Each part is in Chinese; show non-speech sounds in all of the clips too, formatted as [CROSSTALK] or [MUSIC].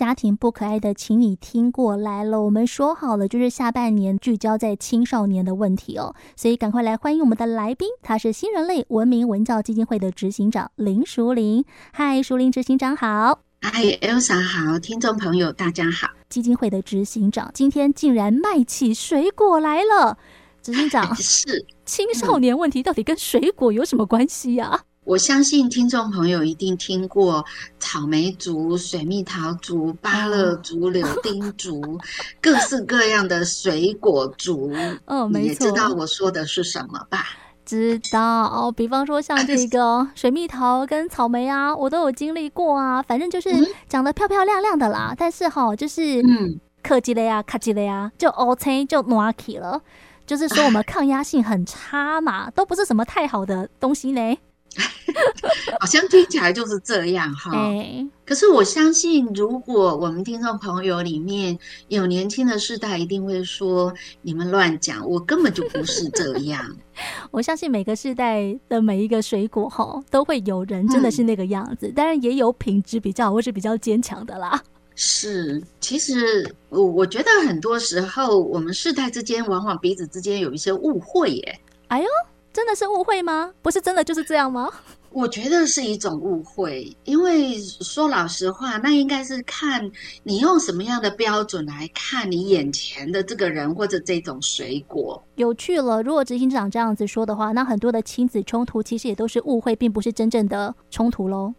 家庭不可爱的，请你听过来了。我们说好了，就是下半年聚焦在青少年的问题哦，所以赶快来欢迎我们的来宾，他是新人类文明文教基金会的执行长林淑玲。嗨，淑玲执行长好。嗨，Elsa 好，听众朋友大家好。基金会的执行长今天竟然卖起水果来了，执行长 [LAUGHS] 是青少年问题到底跟水果有什么关系呀、啊？我相信听众朋友一定听过草莓族、水蜜桃族、芭乐族、柳丁族，各式各样的水果族。哦，没错。知道我说的是什么吧？知道哦，比方说像这个 [LAUGHS] 水蜜桃跟草莓啊，我都有经历过啊。反正就是长得漂漂亮亮的啦，但是哈，就是嗯，科技类啊，卡技类啊，就 OK 就 NOAKI 了。就是说我们抗压性很差嘛，都不是什么太好的东西呢。[LAUGHS] 好像听起来就是这样哈，欸、可是我相信，如果我们听众朋友里面有年轻的世代，一定会说你们乱讲，我根本就不是这样。[LAUGHS] 我相信每个世代的每一个水果哈，都会有人真的是那个样子，当然、嗯、也有品质比较好或是比较坚强的啦。是，其实我我觉得很多时候我们世代之间往往彼此之间有一些误会耶。哎呦。真的是误会吗？不是真的就是这样吗？我觉得是一种误会，因为说老实话，那应该是看你用什么样的标准来看你眼前的这个人或者这种水果。有趣了，如果执行长这样子说的话，那很多的亲子冲突其实也都是误会，并不是真正的冲突喽。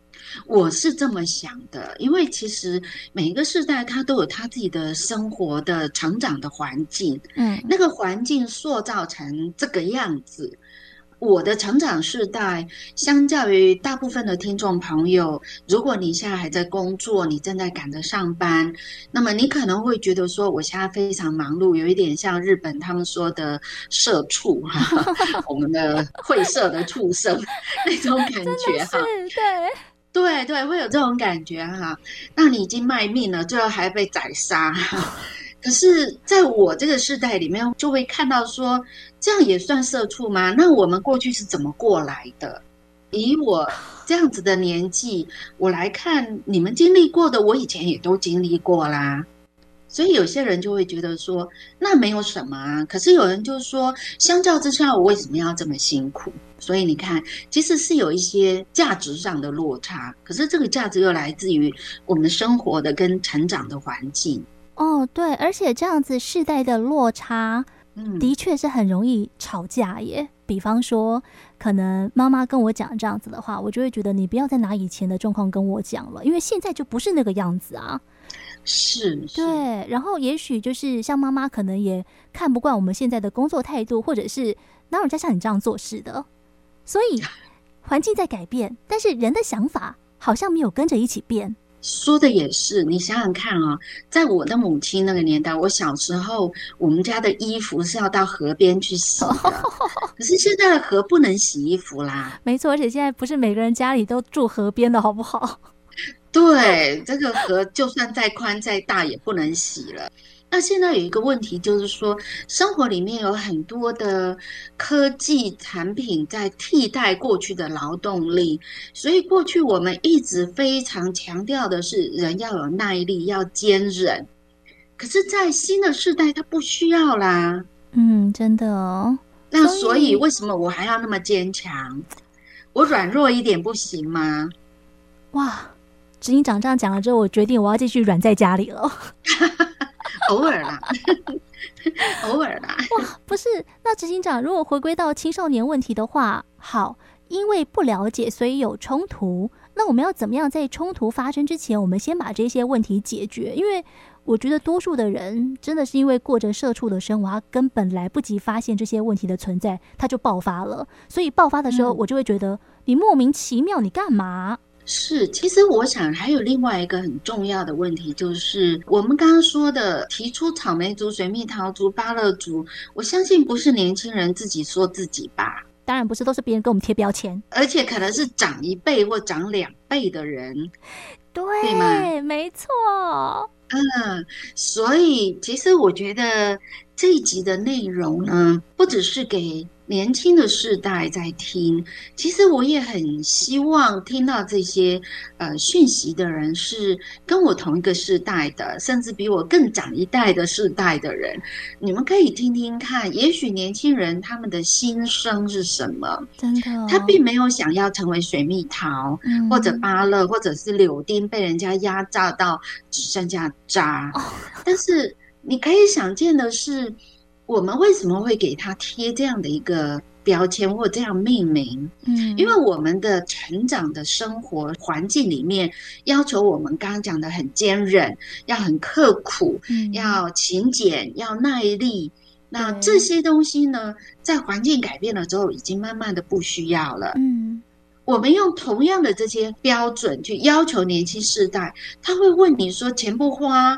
我是这么想的，因为其实每一个世代他都有他自己的生活的成长的环境，嗯，那个环境塑造成这个样子。我的成长世代，相较于大部分的听众朋友，如果你现在还在工作，你正在赶着上班，那么你可能会觉得说，我现在非常忙碌，有一点像日本他们说的社畜哈，[LAUGHS] 我们的会社的畜生 [LAUGHS] 那种感 [LAUGHS] 觉哈，对对对，会有这种感觉哈。那你已经卖命了，最后还被宰杀。可是，在我这个世代里面，就会看到说，这样也算社畜吗？那我们过去是怎么过来的？以我这样子的年纪，我来看你们经历过的，我以前也都经历过啦。所以有些人就会觉得说，那没有什么啊。可是有人就说，相较之下，我为什么要这么辛苦？所以你看，其实是有一些价值上的落差。可是这个价值又来自于我们生活的跟成长的环境。哦，对，而且这样子世代的落差，嗯，的确是很容易吵架耶。比方说，可能妈妈跟我讲这样子的话，我就会觉得你不要再拿以前的状况跟我讲了，因为现在就不是那个样子啊。是，对。然后也许就是像妈妈可能也看不惯我们现在的工作态度，或者是哪有人家像你这样做事的。所以环境在改变，但是人的想法好像没有跟着一起变。说的也是，你想想看啊，在我的母亲那个年代，我小时候，我们家的衣服是要到河边去洗的。[LAUGHS] 可是现在的河不能洗衣服啦。没错，而且现在不是每个人家里都住河边的好不好？[LAUGHS] 对，这个河就算再宽再大也不能洗了。那现在有一个问题，就是说生活里面有很多的科技产品在替代过去的劳动力，所以过去我们一直非常强调的是人要有耐力，要坚韧。可是，在新的时代，它不需要啦。嗯，真的哦。那所以为什么我还要那么坚强？我软弱一点不行吗？哇，执行长这样讲了之后，我决定我要继续软在家里了。[LAUGHS] 偶尔啦，[LAUGHS] 偶尔啦。哇，不是，那执行长，如果回归到青少年问题的话，好，因为不了解，所以有冲突。那我们要怎么样在冲突发生之前，我们先把这些问题解决？因为我觉得多数的人真的是因为过着社畜的生活，他根本来不及发现这些问题的存在，他就爆发了。所以爆发的时候，我就会觉得、你莫名其妙，你干嘛？是，其实我想还有另外一个很重要的问题，就是我们刚刚说的提出草莓族、水蜜桃族、芭乐族，我相信不是年轻人自己说自己吧？当然不是，都是别人给我们贴标签，而且可能是长一辈或长两辈的人，对，对吗？没错，嗯，所以其实我觉得这一集的内容呢，不只是给年轻的世代在听，其实我也很希望听到这些呃讯息的人是跟我同一个世代的，甚至比我更长一代的世代的人。你们可以听听看，也许年轻人他们的心声是什么？真的哦，他并没有想要成为水蜜桃，嗯，或者芭乐，或者是柳丁，被人家压榨到只剩下渣。哦，但是你可以想见的是。我们为什么会给他贴这样的一个标签或这样命名？嗯，因为我们的成长的生活环境里面要求我们刚刚讲的很坚韧，要很刻苦，嗯，要勤俭，要耐力。那这些东西呢，在环境改变了之后，已经慢慢的不需要了。嗯，我们用同样的这些标准去要求年轻世代，他会问你说：“钱不花。”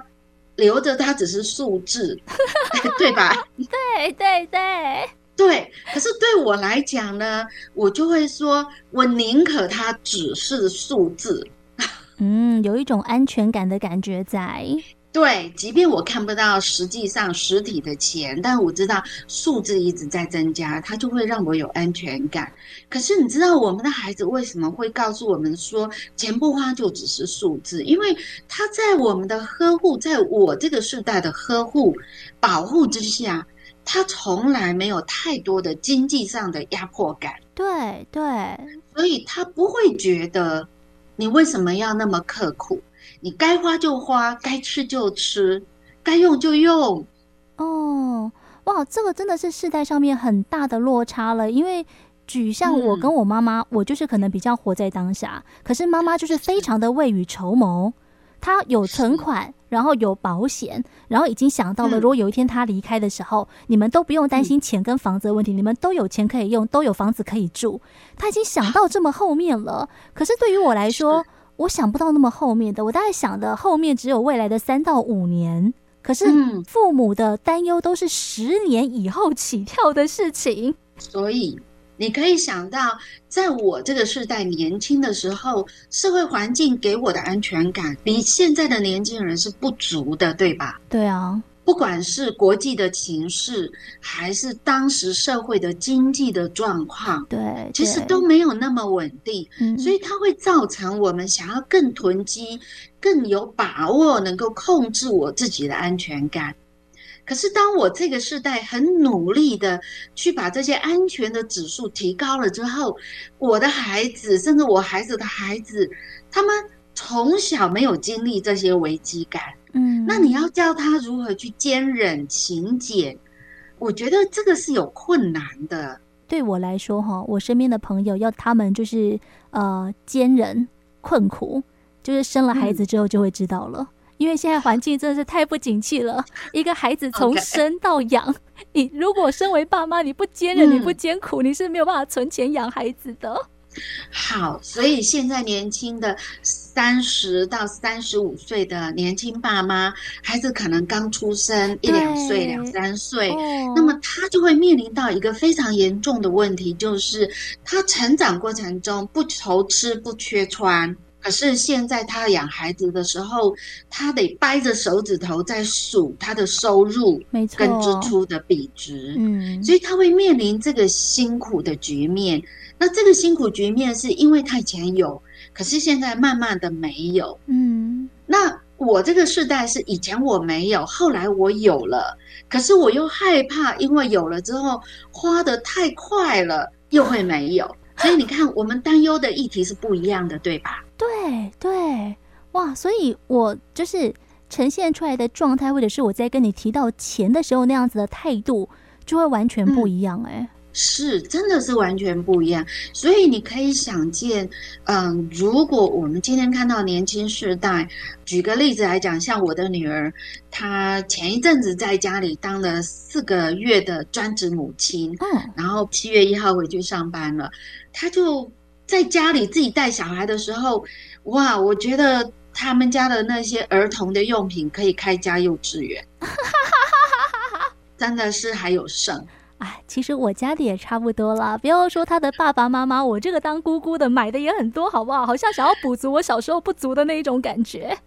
留着它只是数字，[LAUGHS] 对吧？[LAUGHS] 对对对 [LAUGHS] 对。可是对我来讲呢，我就会说，我宁可它只是数字。嗯，有一种安全感的感觉在。对，即便我看不到实际上实体的钱，但我知道数字一直在增加，它就会让我有安全感。可是你知道我们的孩子为什么会告诉我们说，钱不花就只是数字？因为他在我们的呵护，在我这个世代的呵护、保护之下，他从来没有太多的经济上的压迫感。对对，所以他不会觉得你为什么要那么刻苦。你该花就花，该吃就吃，该用就用。哦，哇，这个真的是世代上面很大的落差了。因为举像我跟我妈妈，嗯，我就是可能比较活在当下，可是妈妈就是非常的未雨绸缪。她有存款，然后有保险，然后已经想到了，如果有一天她离开的时候，嗯，你们都不用担心钱跟房子的问题，嗯，你们都有钱可以用，都有房子可以住。她已经想到这么后面了。可是对于我来说，我想不到那么后面的，我大概想的后面只有未来的三到五年。可是父母的担忧都是十年以后起跳的事情。所以你可以想到，在我这个世代年轻的时候，社会环境给我的安全感比现在的年轻人是不足的，对吧？对啊。不管是国际的情势，还是当时社会的经济的状况，对，对，其实都没有那么稳定，嗯，所以它会造成我们想要更囤积、更有把握，能够控制我自己的安全感。可是，当我这个世代很努力的去把这些安全的指数提高了之后，我的孩子，甚至我孩子的孩子，他们从小没有经历这些危机感。嗯，那你要教他如何去坚忍、勤俭，我觉得这个是有困难的。对我来说，哈，我身边的朋友要他们就是呃坚忍、困苦，就是生了孩子之后就会知道了。嗯、因为现在环境真的是太不景气了，[LAUGHS] 一个孩子从生到养.你如果身为爸妈，你不坚忍、你不艰苦，你是没有办法存钱养孩子的。好，所以现在年轻的三十到三十五岁的年轻爸妈，孩子可能刚出生一两岁、两三岁，那么他就会面临到一个非常严重的问题，就是他成长过程中不愁吃不缺穿，可是现在他养孩子的时候，他得掰着手指头在数他的收入跟支出的比值，嗯，所以他会面临这个辛苦的局面。那这个辛苦局面是因为他以前有，可是现在慢慢的没有。嗯，那我这个世代是以前我没有，后来我有了，可是我又害怕，因为有了之后花的太快了，又会没有。所以你看，我们担忧的议题是不一样的，对吧？对对，哇！所以我就是呈现出来的状态，或者是我在跟你提到钱的时候那样子的态度，就会完全不一样欸。哎。是，真的是完全不一样。所以你可以想见，嗯，如果我们今天看到年轻世代，举个例子来讲，像我的女儿，她前一阵子在家里当了四个月的专职母亲，嗯，然后七月一号回去上班了，她就在家里自己带小孩的时候，哇，我觉得他们家的那些儿童的用品可以开家幼稚园，[LAUGHS] 真的是还有剩。哎，其实我家的也差不多啦。不要说他的爸爸妈妈，我这个当姑姑的买的也很多，好不好？好像想要补足我小时候不足的那一种感觉。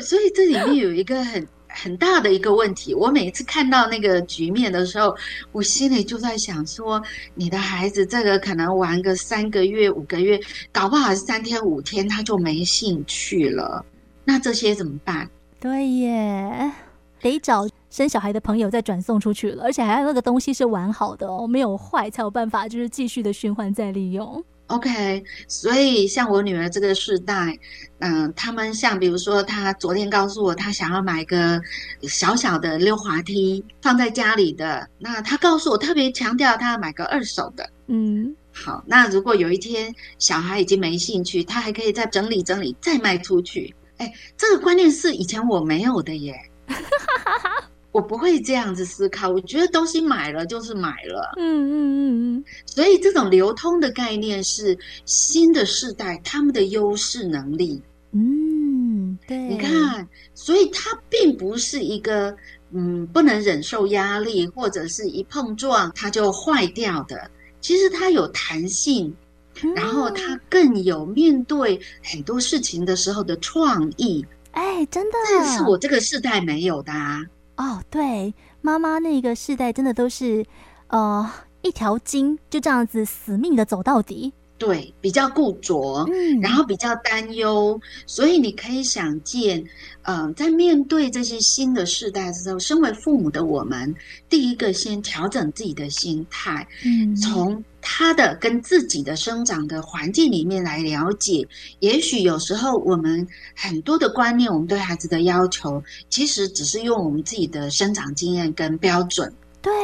所以这里面有一个很很大的一个问题。我每次看到那个局面的时候，我心里就在想说，你的孩子这个可能玩个三个月、五个月，搞不好是三天五天他就没兴趣了。那这些怎么办？对耶，得找生小孩的朋友再转送出去了，而且还有那个东西是完好的哦，没有坏才有办法，就是继续的循环再利用。OK，所以像我女儿这个世代，嗯、呃，他们像比如说，她昨天告诉我，她想要买个小小的溜滑梯放在家里的。那她告诉我，特别强调她要买个二手的。嗯，好，那如果有一天小孩已经没兴趣，她还可以再整理整理，再卖出去。哎，这个观念是以前我没有的耶。[LAUGHS] 我不会这样子思考，我觉得东西买了就是买了，嗯嗯嗯嗯，所以这种流通的概念是新的世代他们的优势能力，嗯，对，你看，所以它并不是一个嗯不能忍受压力或者是一碰撞它就坏掉的，其实它有弹性，然后它更有面对很多事情的时候的创意，哎，真的，这是我这个世代没有的啊。哦，对，妈妈那个世代真的都是，呃，一条筋就这样子死命的走到底。对，比较固着，嗯，然后比较担忧，所以你可以想见，嗯、呃，在面对这些新的世代的时候，身为父母的我们，第一个先调整自己的心态，嗯，从他的跟自己的生长的环境里面来了解。也许有时候我们很多的观念，我们对孩子的要求，其实只是用我们自己的生长经验跟标准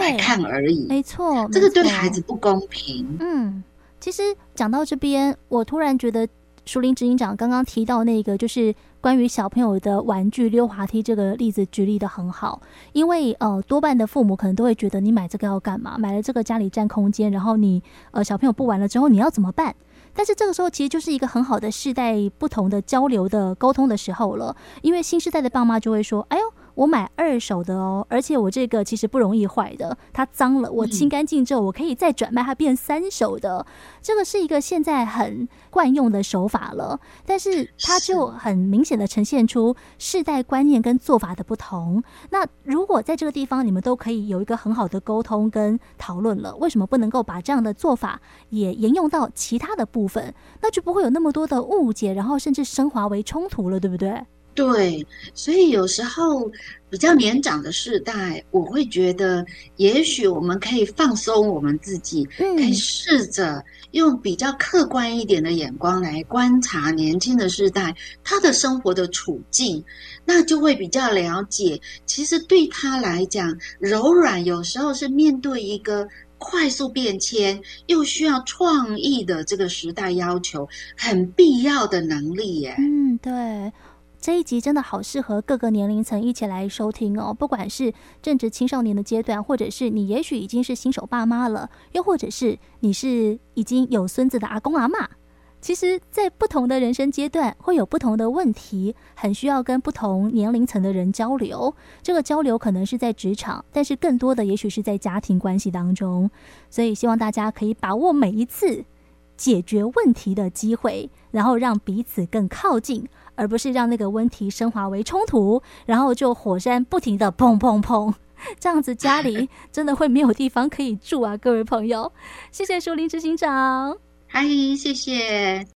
来看而已。没错，这个对孩子不公平。嗯。其实讲到这边，我突然觉得树林执行长刚刚提到那个，就是关于小朋友的玩具溜滑梯这个例子举例的很好。因为呃，多半的父母可能都会觉得，你买这个要干嘛？买了这个家里占空间，然后你呃小朋友不玩了之后，你要怎么办？但是这个时候其实就是一个很好的世代不同的交流的沟通的时候了。因为新时代的爸妈就会说：“哎呦。”我买二手的哦，而且我这个其实不容易坏的，它脏了，我清干净之后，我可以再转卖它变三手的。这个是一个现在很惯用的手法了，但是它就很明显的呈现出世代观念跟做法的不同。那如果在这个地方你们都可以有一个很好的沟通跟讨论了，为什么不能够把这样的做法也沿用到其他的部分？那就不会有那么多的误解，然后甚至升华为冲突了，对不对？对，所以有时候比较年长的世代，我会觉得，也许我们可以放松我们自己，可以试着用比较客观一点的眼光来观察年轻的世代他的生活的处境，那就会比较了解，其实对他来讲，柔软有时候是面对一个快速变迁又需要创意的这个时代要求，很必要的能力耶。嗯，对。这一集真的好适合各个年龄层一起来收听哦，不管是正值青少年的阶段，或者是你也许已经是新手爸妈了，又或者是你是已经有孙子的阿公阿妈。其实，在不同的人生阶段，会有不同的问题，很需要跟不同年龄层的人交流。这个交流可能是在职场，但是更多的也许是在家庭关系当中。所以，希望大家可以把握每一次解决问题的机会，然后让彼此更靠近。而不是让那个问题升华为冲突，然后就火山不停的砰砰砰，这样子家里 [LAUGHS] 真的会没有地方可以住啊！各位朋友，谢谢树林执行长，嗨，谢谢。